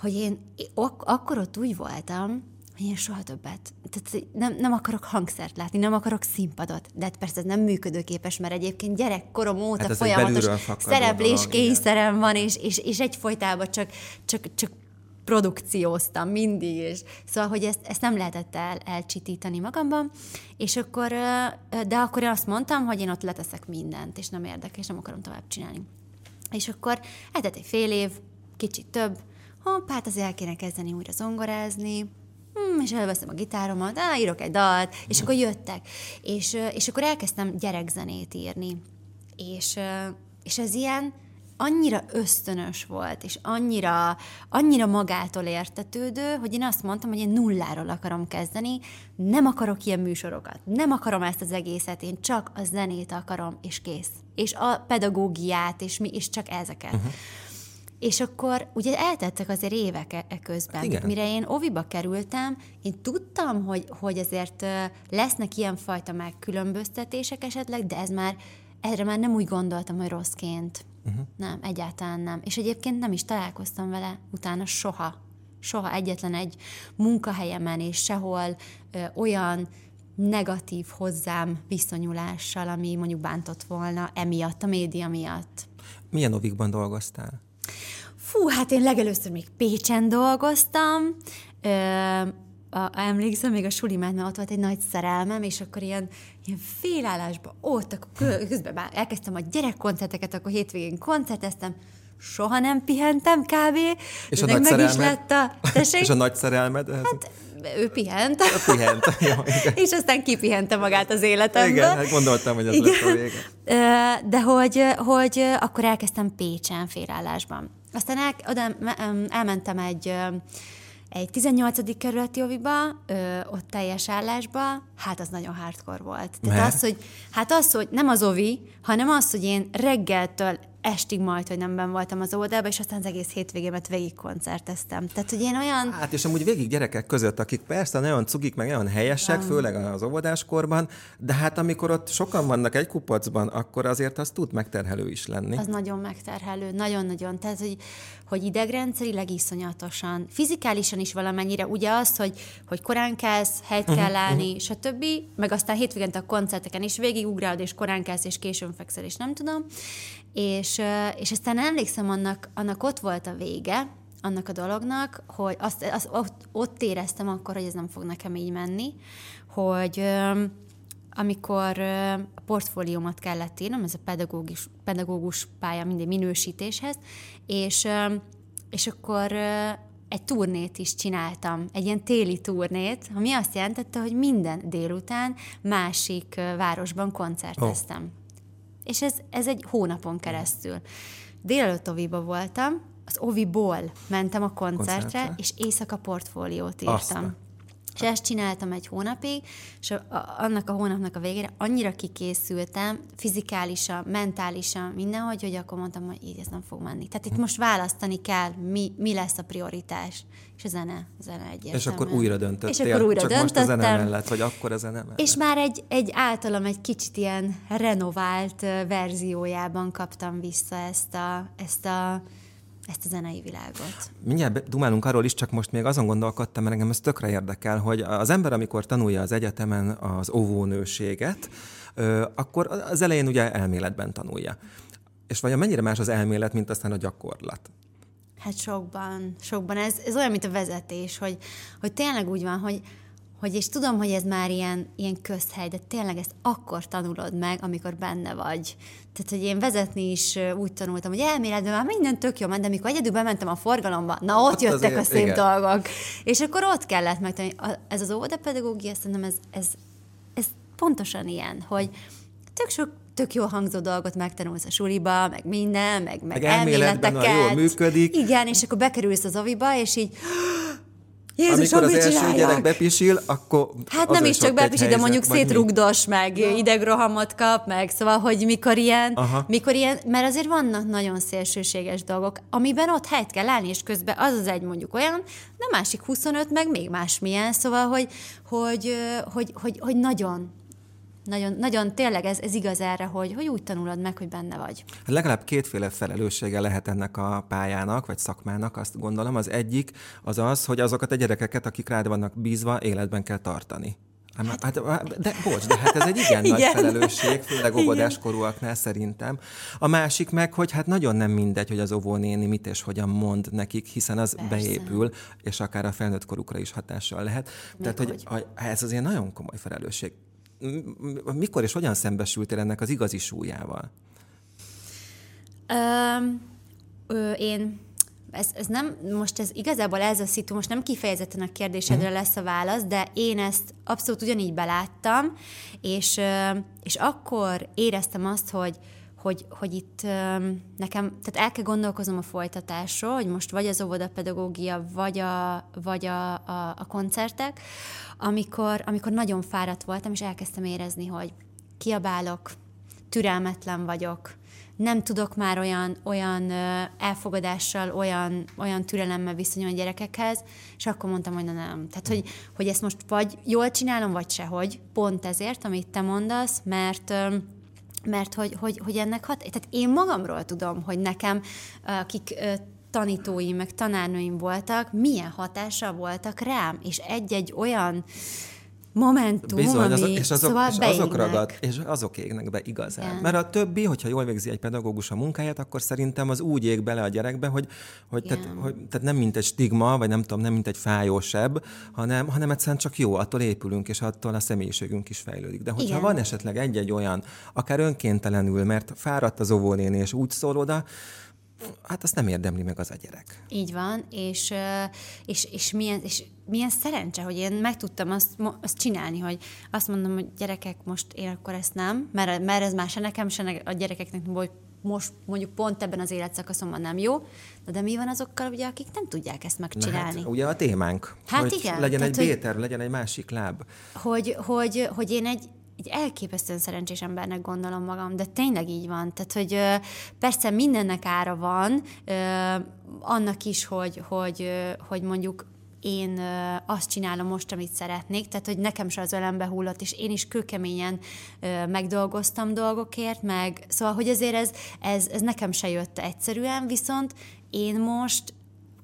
Speaker 1: hogy én ak- akkor ott úgy voltam, hogy én soha többet. Tehát nem, nem akarok hangszert látni, nem akarok színpadot. De hát persze ez nem működőképes, mert egyébként gyerekkorom óta hát folyamatos szereplés kényszerem van, és, és, és egyfolytában csak, csak, csak produkcióztam mindig, és szóval, hogy ezt, ezt nem lehetett el, elcsitítani magamban, és akkor, de akkor én azt mondtam, hogy én ott leteszek mindent, és nem érdekel, és nem akarom tovább csinálni. És akkor eltett egy fél év, kicsit több, hopp, hát azért el kéne kezdeni újra zongorázni, hmm, és elveszem a gitáromat, á, írok egy dalt, és akkor jöttek. És, és akkor elkezdtem gyerekzenét írni. És, és ez ilyen, annyira ösztönös volt, és annyira, annyira magától értetődő, hogy én azt mondtam, hogy én nulláról akarom kezdeni, nem akarok ilyen műsorokat, nem akarom ezt az egészet, én csak a zenét akarom, és kész. És a pedagógiát, és mi, és csak ezeket. Uh-huh. És akkor ugye eltettek azért évek e, e közben. Igen. Mire én oviba kerültem, én tudtam, hogy, hogy azért lesznek ilyenfajta megkülönböztetések esetleg, de ez már, erre már nem úgy gondoltam, hogy rosszként. Uh-huh. Nem, egyáltalán nem. És egyébként nem is találkoztam vele utána soha. Soha egyetlen egy munkahelyemen és sehol ö, olyan negatív hozzám viszonyulással, ami mondjuk bántott volna emiatt, a média miatt.
Speaker 2: Milyen ovikban dolgoztál?
Speaker 1: Fú, hát én legelőször még Pécsen dolgoztam, ö, a, emlékszem, még a sulimán, ott volt egy nagy szerelmem, és akkor ilyen, ilyen félállásban ott, akkor közben már elkezdtem a gyerekkoncerteket, akkor hétvégén koncerteztem, soha nem pihentem kb.
Speaker 2: És a nagy meg is lett a... *laughs* Tessék? És a nagy szerelmed?
Speaker 1: Hát ő pihent.
Speaker 2: Pihent, *laughs* jó,
Speaker 1: És aztán kipihente magát az életemből.
Speaker 2: Igen, hát gondoltam, hogy ez igen. lesz a vége. *laughs*
Speaker 1: De hogy, hogy akkor elkezdtem Pécsen félállásban. Aztán el, oda elmentem egy egy 18. kerületi oviba, ö, ott teljes állásba, hát az nagyon hardcore volt. Tehát Mert? az, hogy, hát az, hogy nem az ovi, hanem az, hogy én reggeltől estig majd, hogy nem ben voltam az óvodában, és aztán az egész hétvégémet végig koncerteztem. Tehát, hogy én olyan...
Speaker 2: Hát, és amúgy végig gyerekek között, akik persze nagyon cugik, meg nagyon helyesek, nem. főleg az óvodáskorban, de hát amikor ott sokan vannak egy kupacban, akkor azért az tud megterhelő is lenni.
Speaker 1: Az nagyon megterhelő, nagyon-nagyon. Tehát, hogy, hogy idegrendszerileg iszonyatosan, fizikálisan is valamennyire, ugye az, hogy, hogy korán kelsz, helyt kell uh-huh, állni, uh-huh. stb., meg aztán hétvégén a koncerteken is végigugrálod, és korán kelsz, és későn fekszel, és nem tudom. És, és aztán emlékszem, annak, annak ott volt a vége, annak a dolognak, hogy azt, azt, ott, ott éreztem akkor, hogy ez nem fog nekem így menni, hogy amikor a portfóliómat kellett írnom, ez a pedagógus, pedagógus pálya mindig minősítéshez, és, és akkor egy turnét is csináltam, egy ilyen téli turnét, ami azt jelentette, hogy minden délután másik városban koncerteztem. Oh. És ez, ez egy hónapon keresztül. Délelőtt Oviba voltam, az Oviból mentem a koncertre, koncertre. és éjszaka portfóliót írtam. Aztán. És ezt csináltam egy hónapig, és a, a, annak a hónapnak a végére annyira kikészültem, fizikálisan, mentálisan, mindenhogy, hogy akkor mondtam, hogy így ez nem fog menni. Tehát itt most választani kell, mi, mi lesz a prioritás. És a zene, a zene egyértelműen.
Speaker 2: És akkor újra döntöttél.
Speaker 1: És akkor újra
Speaker 2: Csak
Speaker 1: döntöttem.
Speaker 2: most a zene mellett, vagy akkor a zene mellett.
Speaker 1: És már egy, egy általam egy kicsit ilyen renovált verziójában kaptam vissza ezt a, ezt a ezt a zenei világot.
Speaker 2: Mindjárt dumálunk arról is, csak most még azon gondolkodtam, mert engem ez tökre érdekel, hogy az ember, amikor tanulja az egyetemen az óvónőséget, akkor az elején ugye elméletben tanulja. És vajon mennyire más az elmélet, mint aztán a gyakorlat?
Speaker 1: Hát sokban, sokban. Ez, ez olyan, mint a vezetés, hogy, hogy tényleg úgy van, hogy hogy és tudom, hogy ez már ilyen, ilyen közhely, de tényleg ezt akkor tanulod meg, amikor benne vagy. Tehát, hogy én vezetni is úgy tanultam, hogy elméletben már minden tök jó ment, de amikor egyedül bementem a forgalomba, na ott, ott jöttek azért, a szép igen. dolgok. És akkor ott kellett megtanulni. Ez az óvodapedagógia, szerintem ez, ez, ez pontosan ilyen, hogy tök sok tök jó hangzó dolgot megtanulsz a suliba, meg minden, meg, meg,
Speaker 2: meg elméleteket. jól működik.
Speaker 1: Igen, és akkor bekerülsz az oviba, és így
Speaker 2: Jézus, Amikor az első csinálják? gyerek bepisil, akkor...
Speaker 1: Hát nem is csak bepisil, de mondjuk szétrugdos, meg ja. idegrohamot kap, meg szóval, hogy mikor ilyen, Aha. mikor ilyen, mert azért vannak nagyon szélsőséges dolgok, amiben ott helyt kell állni, és közben az az egy mondjuk olyan, de másik 25 meg még másmilyen, szóval, hogy, hogy, hogy, hogy, hogy nagyon, nagyon, nagyon tényleg ez, ez igaz erre, hogy, hogy úgy tanulod meg, hogy benne vagy.
Speaker 2: Hát legalább kétféle felelőssége lehet ennek a pályának, vagy szakmának, azt gondolom. Az egyik az az, hogy azokat a gyerekeket, akik rád vannak bízva, életben kell tartani. Hát, hát, de bocs, de hát ez egy igen, *laughs* igen. nagy felelősség, főleg óvodáskorúaknál szerintem. A másik meg, hogy hát nagyon nem mindegy, hogy az óvónéni mit és hogyan mond nekik, hiszen az Persze. beépül, és akár a felnőtt korukra is hatással lehet. Meg Tehát, hogy, hogy ez azért nagyon komoly felelősség mikor és hogyan szembesültél ennek az igazi súlyával?
Speaker 1: Um, ö, én ez, ez nem, most ez igazából ez a szitu, most nem kifejezetten a kérdésedre uh-huh. lesz a válasz, de én ezt abszolút ugyanígy beláttam, és, és akkor éreztem azt, hogy, hogy, hogy itt nekem, tehát el kell gondolkoznom a folytatásról, hogy most vagy az óvodapedagógia, vagy a, vagy a, a, a koncertek, amikor, amikor nagyon fáradt voltam, és elkezdtem érezni, hogy kiabálok, türelmetlen vagyok, nem tudok már olyan, olyan elfogadással, olyan, olyan türelemmel viszonyulni a gyerekekhez, és akkor mondtam, hogy na nem. Tehát, hogy, hogy ezt most vagy jól csinálom, vagy sehogy. Pont ezért, amit te mondasz, mert mert hogy, hogy, hogy ennek hat... Tehát én magamról tudom, hogy nekem, akik tanítóim, meg tanárnőim voltak, milyen hatással voltak rám, és egy-egy olyan momentum, Bizony, ami azok,
Speaker 2: és azok, szóval és azok ragad, és azok égnek be igazán. Igen. Mert a többi, hogyha jól végzi egy pedagógus a munkáját, akkor szerintem az úgy ég bele a gyerekbe, hogy, hogy, tehát, hogy tehát nem mint egy stigma, vagy nem tudom, nem mint egy fájósebb, hanem, hanem egyszerűen csak jó, attól épülünk, és attól a személyiségünk is fejlődik. De hogyha Igen. van esetleg egy-egy olyan, akár önkéntelenül, mert fáradt az óvónéni, és úgy szól oda, hát azt nem érdemli meg az a gyerek.
Speaker 1: Így van, és, és, és, milyen, és milyen szerencse, hogy én meg tudtam azt, azt csinálni, hogy azt mondom, hogy gyerekek, most én akkor ezt nem, mert, mert ez már se nekem, se a gyerekeknek, hogy most mondjuk pont ebben az életszakaszomban nem jó, de, de mi van azokkal, ugye, akik nem tudják ezt megcsinálni?
Speaker 2: hát, ugye a témánk. Hát hogy igen. Legyen tehát, egy béter, legyen egy másik láb.
Speaker 1: Hogy, hogy, hogy én egy, egy elképesztően szerencsés embernek gondolom magam, de tényleg így van. Tehát, hogy persze mindennek ára van, annak is, hogy, hogy, hogy mondjuk én azt csinálom most, amit szeretnék, tehát hogy nekem se az ölembe hullott, és én is kőkeményen megdolgoztam dolgokért, meg szóval, hogy azért ez, ez, ez nekem se jött egyszerűen, viszont én most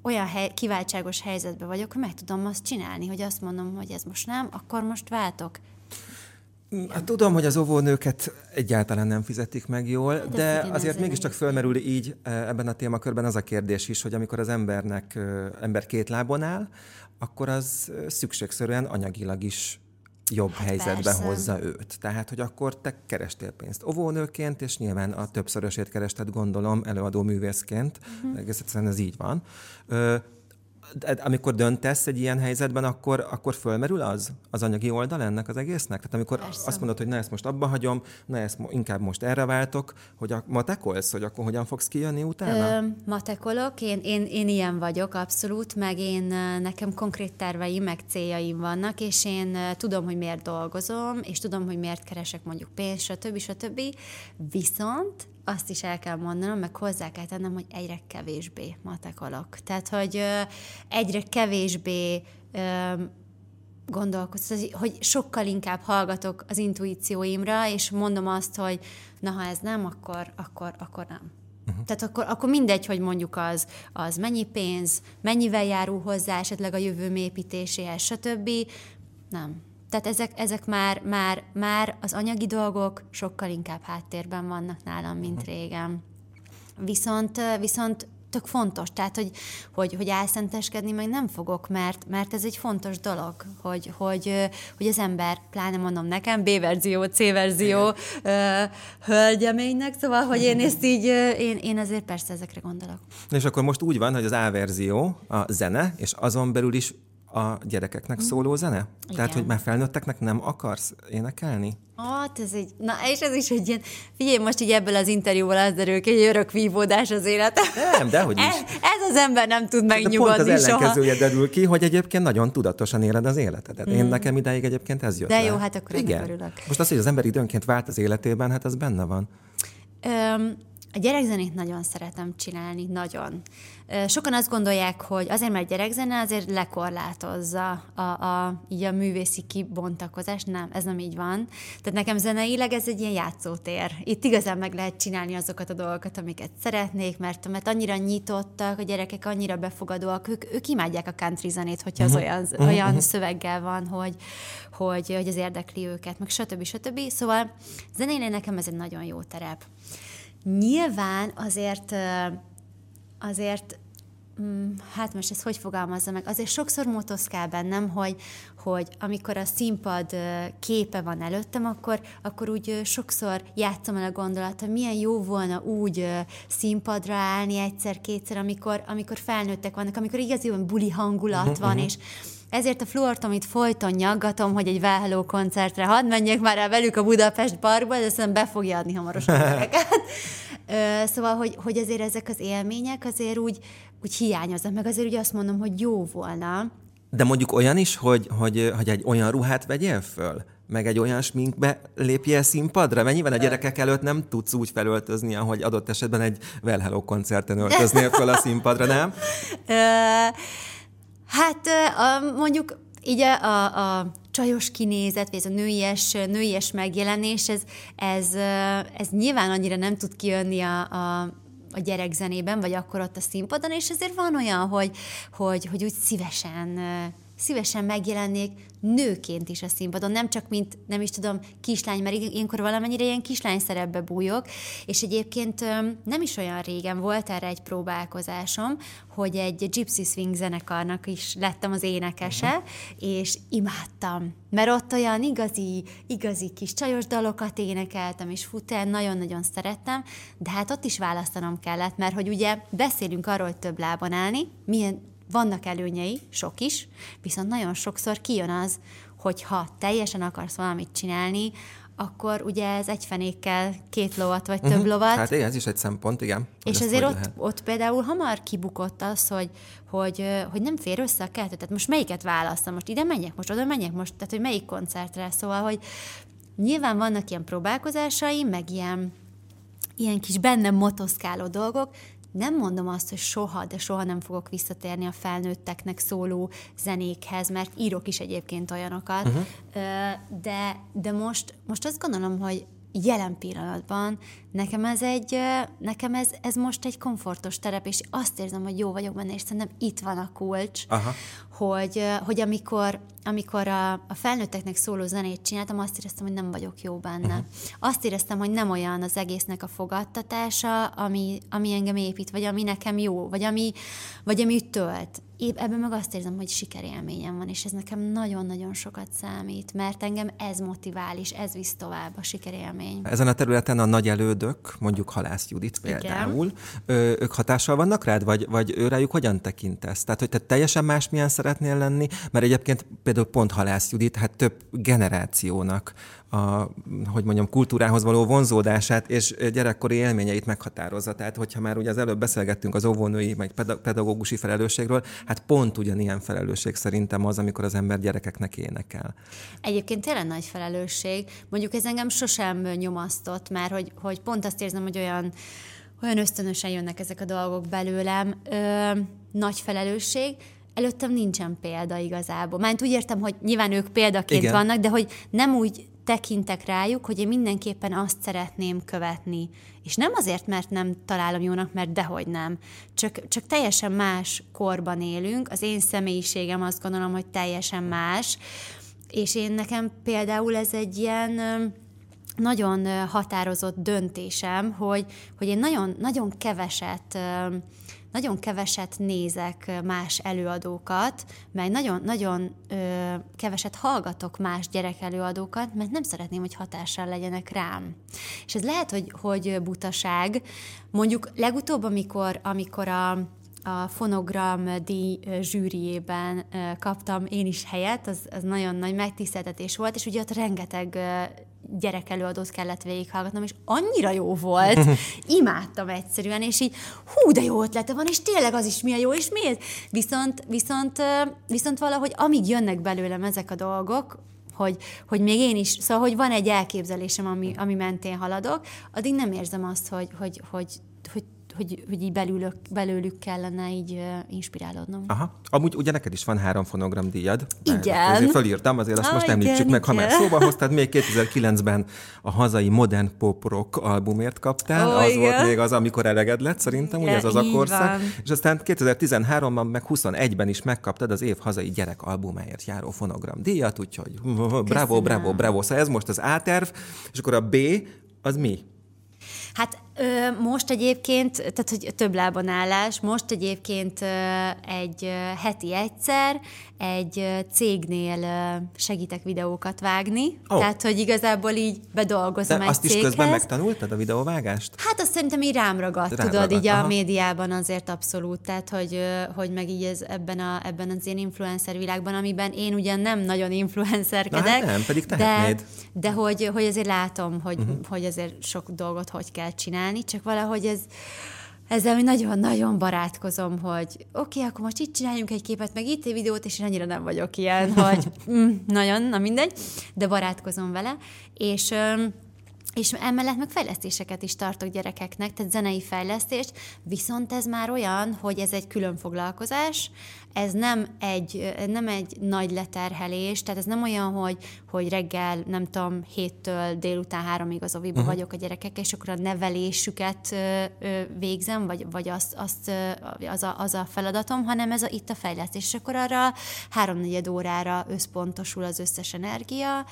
Speaker 1: olyan hely, kiváltságos helyzetben vagyok, hogy meg tudom azt csinálni, hogy azt mondom, hogy ez most nem, akkor most váltok.
Speaker 2: Hát tudom, hogy az óvónőket egyáltalán nem fizetik meg jól, de, de azért mégiscsak fölmerül így eh, ebben a témakörben az a kérdés is, hogy amikor az embernek eh, ember két lábon áll, akkor az eh, szükségszerűen anyagilag is jobb hát helyzetbe persze. hozza őt. Tehát, hogy akkor te kerestél pénzt óvónőként, és nyilván a többszörösét kerested, gondolom, előadó művészként, uh-huh. egész egyszerűen ez így van amikor döntesz egy ilyen helyzetben, akkor, akkor fölmerül az, az anyagi oldal ennek az egésznek? Tehát amikor Persze. azt mondod, hogy na ezt most abba hagyom, na ezt inkább most erre váltok, hogy a, matekolsz, hogy akkor hogyan fogsz kijönni utána? Ö,
Speaker 1: matekolok, én, én, én ilyen vagyok abszolút, meg én nekem konkrét terveim, meg céljaim vannak, és én tudom, hogy miért dolgozom, és tudom, hogy miért keresek mondjuk pénzt, stb. stb. Viszont azt is el kell mondanom, meg hozzá kell tennem, hogy egyre kevésbé matekolok. Tehát, hogy egyre kevésbé ö, gondolkozom, hogy sokkal inkább hallgatok az intuícióimra, és mondom azt, hogy na, ha ez nem, akkor, akkor, akkor nem. Uh-huh. Tehát akkor, akkor mindegy, hogy mondjuk az, az mennyi pénz, mennyivel járul hozzá esetleg a jövő építéséhez, stb. Nem. Tehát ezek, ezek már, már, már az anyagi dolgok sokkal inkább háttérben vannak nálam, mint régen. Viszont, viszont tök fontos, tehát hogy, hogy, hogy álszenteskedni meg nem fogok, mert, mert ez egy fontos dolog, hogy, hogy, hogy az ember, pláne mondom nekem, B-verzió, C-verzió hölgyeménynek, szóval, hogy én ezt így, én, én azért persze ezekre gondolok.
Speaker 2: És akkor most úgy van, hogy az A-verzió a zene, és azon belül is a gyerekeknek szóló zene? Igen. Tehát, hogy már felnőtteknek nem akarsz énekelni?
Speaker 1: Hát ez egy, na és ez is egy ilyen, figyelj, most így ebből az interjúból az derül ki, egy örök vívódás az élet.
Speaker 2: Nem, de hogy is. Ez,
Speaker 1: ez az ember nem tud megnyugodni
Speaker 2: pont az ellenkezője derül ki, hogy egyébként nagyon tudatosan éled az életedet. Mm. Én nekem ideig egyébként ez jött
Speaker 1: De
Speaker 2: le.
Speaker 1: jó, hát akkor Igen. örülök.
Speaker 2: Most az, hogy az ember időnként vált az életében, hát az benne van.
Speaker 1: Öm, a gyerekzenét nagyon szeretem csinálni, nagyon. Sokan azt gondolják, hogy azért, mert gyerekzene azért lekorlátozza a, a, így a művészi kibontakozást. Nem, ez nem így van. Tehát nekem zeneileg ez egy ilyen játszótér. Itt igazán meg lehet csinálni azokat a dolgokat, amiket szeretnék, mert, mert annyira nyitottak, a gyerekek annyira befogadóak, ők, ők imádják a country zenét, hogyha az uh-huh. olyan, uh-huh. olyan szöveggel van, hogy, hogy, hogy az érdekli őket, meg stb. stb. Szóval zeneileg nekem ez egy nagyon jó terep. Nyilván azért azért mm, hát most ezt hogy fogalmazza meg, azért sokszor motoszkál bennem, hogy, hogy amikor a színpad képe van előttem, akkor, akkor úgy sokszor játszom el a gondolat, hogy milyen jó volna úgy színpadra állni egyszer-kétszer, amikor, amikor felnőttek vannak, amikor igazi buli hangulat uh-huh, van, uh-huh. és ezért a fluortomit folyton nyaggatom, hogy egy Váheló koncertre hadd menjek már el velük a Budapest Parkba, de szerintem be fogja adni hamarosan a *laughs* Szóval, hogy, hogy azért ezek az élmények azért úgy, úgy hiányoznak, meg azért ugye azt mondom, hogy jó volna.
Speaker 2: De mondjuk olyan is, hogy, hogy, hogy egy olyan ruhát vegyél föl? meg egy olyan sminkbe lépjél színpadra? Mert nyilván a gyerekek előtt nem tudsz úgy felöltözni, ahogy adott esetben egy Well Hello koncerten öltöznél föl a színpadra, nem?
Speaker 1: Hát mondjuk így a, a, a csajos kinézet, vagy ez a nőies, nőies megjelenés, ez, ez, ez nyilván annyira nem tud kijönni a, a, a gyerekzenében, vagy akkor ott a színpadon, és ezért van olyan, hogy, hogy, hogy úgy szívesen szívesen megjelennék nőként is a színpadon, nem csak mint, nem is tudom, kislány, mert ilyenkor valamennyire ilyen kislány szerepbe bújok, és egyébként nem is olyan régen volt erre egy próbálkozásom, hogy egy Gypsy Swing zenekarnak is lettem az énekese, uh-huh. és imádtam, mert ott olyan igazi, igazi kis csajos dalokat énekeltem, és fután nagyon-nagyon szerettem, de hát ott is választanom kellett, mert hogy ugye beszélünk arról, hogy több lábon állni, milyen vannak előnyei, sok is, viszont nagyon sokszor kijön az, hogy ha teljesen akarsz valamit csinálni, akkor ugye ez egy fenékkel két lovat, vagy több lovat.
Speaker 2: Hát igen, ez is egy szempont, igen.
Speaker 1: És azért ott, ott például hamar kibukott az, hogy, hogy, hogy nem fér össze a kettő. Tehát most melyiket választom? Most ide menjek, most oda menjek, most, tehát hogy melyik koncertre? Szóval, hogy nyilván vannak ilyen próbálkozásaim, meg ilyen, ilyen kis bennem motoszkáló dolgok, nem mondom azt, hogy soha, de soha nem fogok visszatérni a felnőtteknek szóló zenékhez, mert írok is egyébként olyanokat, uh-huh. de, de most, most azt gondolom, hogy jelen pillanatban nekem ez egy, nekem ez, ez most egy komfortos terep, és azt érzem, hogy jó vagyok benne, és szerintem itt van a kulcs, Aha. Hogy, hogy amikor, amikor a, a felnőtteknek szóló zenét csináltam, azt éreztem, hogy nem vagyok jó benne. Uh-huh. Azt éreztem, hogy nem olyan az egésznek a fogadtatása, ami, ami engem épít, vagy ami nekem jó, vagy ami, vagy ami tölt ebben meg azt érzem, hogy sikerélményem van, és ez nekem nagyon-nagyon sokat számít, mert engem ez motivál, és ez visz tovább a sikerélmény.
Speaker 2: Ezen a területen a nagy elődök, mondjuk Halász Judit például, Igen. ők hatással vannak rád, vagy, vagy őrájuk hogyan tekintesz? Tehát, hogy te teljesen más milyen szeretnél lenni, mert egyébként például pont Halász Judit, hát több generációnak a, hogy mondjam, kultúrához való vonzódását és gyerekkori élményeit meghatározza. Tehát, hogyha már ugye az előbb beszélgettünk az óvónői, meg pedagógusi felelősségről, hát pont ugyanilyen felelősség szerintem az, amikor az ember gyerekeknek énekel.
Speaker 1: Egyébként tényleg nagy felelősség. Mondjuk ez engem sosem nyomasztott, mert hogy, hogy pont azt érzem, hogy olyan olyan ösztönösen jönnek ezek a dolgok belőlem. Ö, nagy felelősség, előttem nincsen példa igazából. Már úgy értem, hogy nyilván ők példaként Igen. vannak, de hogy nem úgy tekintek rájuk, hogy én mindenképpen azt szeretném követni. És nem azért, mert nem találom jónak, mert dehogy nem. Csak, csak teljesen más korban élünk. Az én személyiségem azt gondolom, hogy teljesen más. És én nekem például ez egy ilyen nagyon határozott döntésem, hogy, hogy én nagyon, nagyon keveset nagyon keveset nézek más előadókat, mert nagyon, nagyon ö, keveset hallgatok más gyerekelőadókat, mert nem szeretném, hogy hatással legyenek rám. És ez lehet, hogy, hogy butaság. Mondjuk legutóbb, amikor, amikor a a fonogram díj zsűriében kaptam én is helyet, az, az nagyon nagy megtiszteltetés volt, és ugye ott rengeteg gyerekelőadót kellett végighallgatnom, és annyira jó volt, *laughs* imádtam egyszerűen, és így hú, de jó ötlete van, és tényleg az is milyen jó, és miért? Viszont, viszont, viszont valahogy amíg jönnek belőlem ezek a dolgok, hogy, hogy még én is, szóval, hogy van egy elképzelésem, ami, ami mentén haladok, addig nem érzem azt, hogy, hogy, hogy, hogy hogy, hogy így belülök, belőlük kellene így uh, inspirálódnom.
Speaker 2: Aha. Amúgy ugye neked is van három fonogram díjad.
Speaker 1: Igen.
Speaker 2: Ezért fölírtam, azért azt ah, most említsük igen, meg, ha már szóba hoztad, még 2009-ben a hazai modern pop rock albumért kaptál, oh, az igen. volt még az, amikor eleged lett, szerintem, ugye ez az a korszak. És aztán 2013-ban, meg 21-ben is megkaptad az év hazai gyerek albumáért járó fonogram díjat, úgyhogy *laughs* bravo, bravo, bravo. Szóval ez most az A terv, és akkor a B, az mi?
Speaker 1: Hát most egyébként, tehát hogy több lábon állás, most egyébként egy heti egyszer egy cégnél segítek videókat vágni, oh. tehát hogy igazából így bedolgozom
Speaker 2: De
Speaker 1: egy
Speaker 2: azt
Speaker 1: céghez.
Speaker 2: is közben megtanultad a videóvágást?
Speaker 1: Hát azt szerintem így rám ragadt, rám tudod, ragadt, így aha. a médiában azért abszolút, tehát hogy, hogy meg így ez ebben, a, ebben az én influencer világban, amiben én ugyan nem nagyon influencerkedek,
Speaker 2: Na, hát nem, pedig
Speaker 1: de, de hogy, hogy azért látom, hogy, uh-huh. hogy azért sok dolgot hogy kell csinálni, csinálni, csak valahogy ez ezzel nagyon-nagyon barátkozom, hogy oké, okay, akkor most itt csináljunk egy képet, meg itt egy videót, és én annyira nem vagyok ilyen, *laughs* hogy mm, nagyon, na mindegy, de barátkozom vele, és és emellett meg fejlesztéseket is tartok gyerekeknek, tehát zenei fejlesztést, viszont ez már olyan, hogy ez egy külön foglalkozás, ez nem egy, nem egy nagy leterhelés, tehát ez nem olyan, hogy, hogy reggel, nem tudom, héttől délután háromig az oviba uh-huh. vagyok a gyerekek, és akkor a nevelésüket ö, ö, végzem, vagy, vagy azt, azt, az, a, az a feladatom, hanem ez a, itt a fejlesztés. És akkor arra háromnegyed órára összpontosul az összes energia,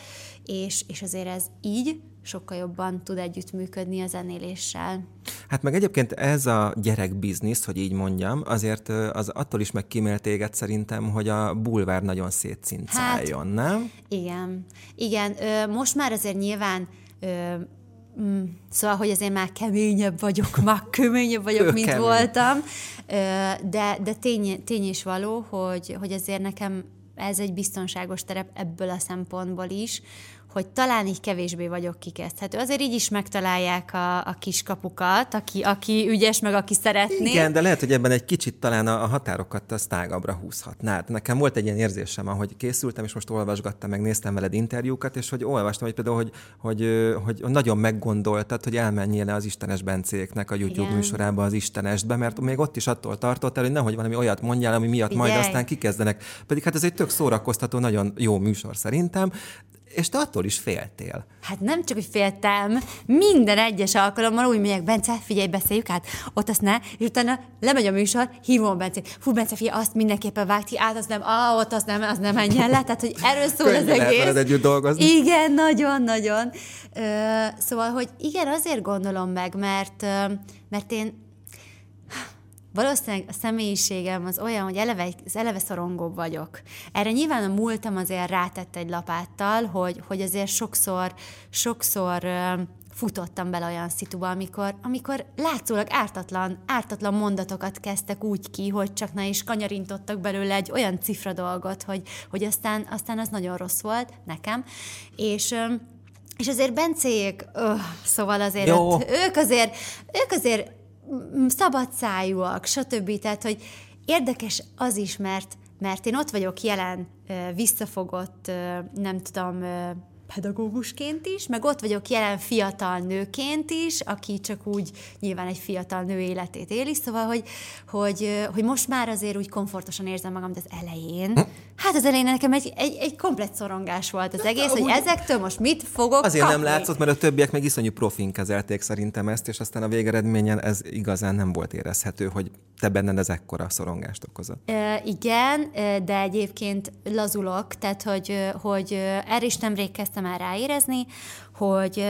Speaker 1: és, és azért ez így sokkal jobban tud együttműködni a zenéléssel.
Speaker 2: Hát meg egyébként ez a gyerekbiznisz, hogy így mondjam, azért az attól is megkímélt téged szerintem, hogy a bulvár nagyon szétcincáljon, hát, nem?
Speaker 1: Igen. Igen, most már azért nyilván mm, Szóval, hogy azért már keményebb vagyok, *laughs* már keményebb vagyok, mint kemény. voltam, de, de tény, tény is való, hogy, hogy azért nekem ez egy biztonságos terep ebből a szempontból is, hogy talán így kevésbé vagyok kikezdhető. Azért így is megtalálják a, a kiskapukat, aki, aki ügyes, meg aki szeretné.
Speaker 2: Igen, de lehet, hogy ebben egy kicsit talán a, a határokat azt tágabbra húzhatnád. Nekem volt egy ilyen érzésem, ahogy készültem, és most olvasgattam, meg néztem veled interjúkat, és hogy olvastam, hogy például, hogy, hogy, hogy nagyon meggondoltad, hogy elmenjél le az Istenes Bencéknek a YouTube Igen. műsorába az Istenesbe, mert még ott is attól tartottál, hogy nehogy valami olyat mondjál, ami miatt Figyelj. majd aztán kikezdenek. Pedig hát ez egy tök szórakoztató, nagyon jó műsor szerintem, és te attól is féltél.
Speaker 1: Hát nem csak, hogy féltem, minden egyes alkalommal úgy megyek, Bence, figyelj, beszéljük át, ott azt ne, és utána lemegy a műsor, hívom Bence, fú, Bence, figyelj, azt mindenképpen vág ki, át, az nem, ah, ott az nem, az nem menjen le, tehát, hogy erről szól az egész.
Speaker 2: együtt dolgozni.
Speaker 1: Igen, nagyon, nagyon. Szóval, hogy igen, azért gondolom meg, mert, mert én Valószínűleg a személyiségem az olyan, hogy eleve, az eleve szorongóbb vagyok. Erre nyilván a múltam azért rátett egy lapáttal, hogy, hogy azért sokszor, sokszor futottam bele olyan szituba, amikor, amikor látszólag ártatlan, ártatlan mondatokat kezdtek úgy ki, hogy csak ne is kanyarintottak belőle egy olyan cifra dolgot, hogy, hogy aztán, aztán az nagyon rossz volt nekem. És és azért Bencék, öh, szóval azért ott, ők azért, ők azért szabadszájúak, stb. Tehát, hogy érdekes az is, mert, mert én ott vagyok jelen, visszafogott, nem tudom, pedagógusként is, meg ott vagyok jelen fiatal nőként is, aki csak úgy nyilván egy fiatal nő életét éli, szóval, hogy, hogy, hogy most már azért úgy komfortosan érzem magam, de az elején, hát az elején nekem egy, egy, egy komplet szorongás volt az egész, hogy ezektől most mit fogok
Speaker 2: Azért
Speaker 1: kapni.
Speaker 2: nem látszott, mert a többiek meg iszonyú profin kezelték szerintem ezt, és aztán a végeredményen ez igazán nem volt érezhető, hogy te benned ez ekkora szorongást okozott.
Speaker 1: E, igen, de egyébként lazulok, tehát hogy, hogy erre is nemrég kezdtem kezdtem el ráérezni, hogy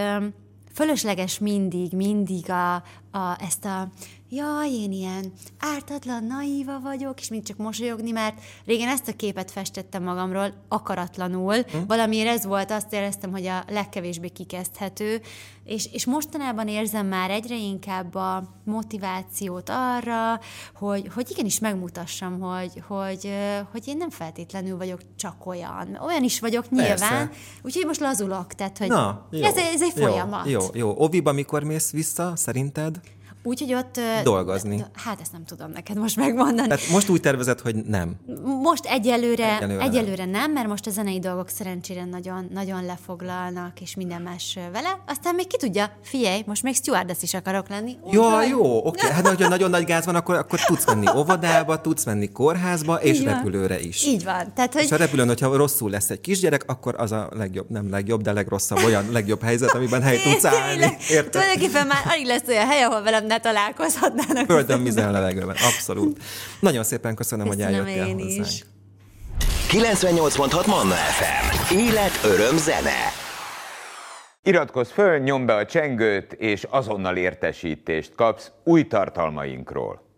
Speaker 1: fölösleges mindig, mindig a, a, ezt a jaj, én ilyen ártatlan, naíva vagyok, és mind csak mosolyogni, mert régen ezt a képet festettem magamról akaratlanul. Hm? Valamiért ez volt, azt éreztem, hogy a legkevésbé kikezdhető, és, és mostanában érzem már egyre inkább a motivációt arra, hogy, hogy igenis megmutassam, hogy, hogy, hogy én nem feltétlenül vagyok csak olyan. Olyan is vagyok nyilván, Persze. úgyhogy most lazulok, tehát hogy Na, jó, ez, ez egy folyamat.
Speaker 2: Jó, jó. Oviba mikor mész vissza, szerinted?
Speaker 1: Úgy, hogy ott...
Speaker 2: Dolgozni.
Speaker 1: Hát ezt nem tudom neked most megmondani.
Speaker 2: Tehát most úgy tervezed, hogy nem?
Speaker 1: Most egyelőre, egyelőre, egyelőre nem. nem, mert most a zenei dolgok szerencsére nagyon, nagyon lefoglalnak, és minden más vele. Aztán még ki tudja, figyelj, most még stewardess is akarok lenni.
Speaker 2: Jó, ja, jó, oké. Okay. Hát hogyha nagyon nagy gáz van, akkor, akkor tudsz menni óvodába, tudsz menni kórházba, és Így repülőre is.
Speaker 1: Így van. Tehát, hogy...
Speaker 2: És a repülőn, hogyha rosszul lesz egy kisgyerek, akkor az a legjobb, nem legjobb, de legrosszabb, olyan legjobb helyzet, amiben hely tudsz állni. *laughs*
Speaker 1: Érted? Tulajdonképpen már alig lesz olyan hely, ahol velem ne találkozhatnának.
Speaker 2: Földön, vizen, levegőben, abszolút. Nagyon szépen köszönöm, köszönöm hogy eljöttél én hozzánk. Is. 98.6
Speaker 3: Manna FM. Élet, öröm, zene. Iratkozz föl, nyomd be a csengőt, és azonnal értesítést kapsz új tartalmainkról.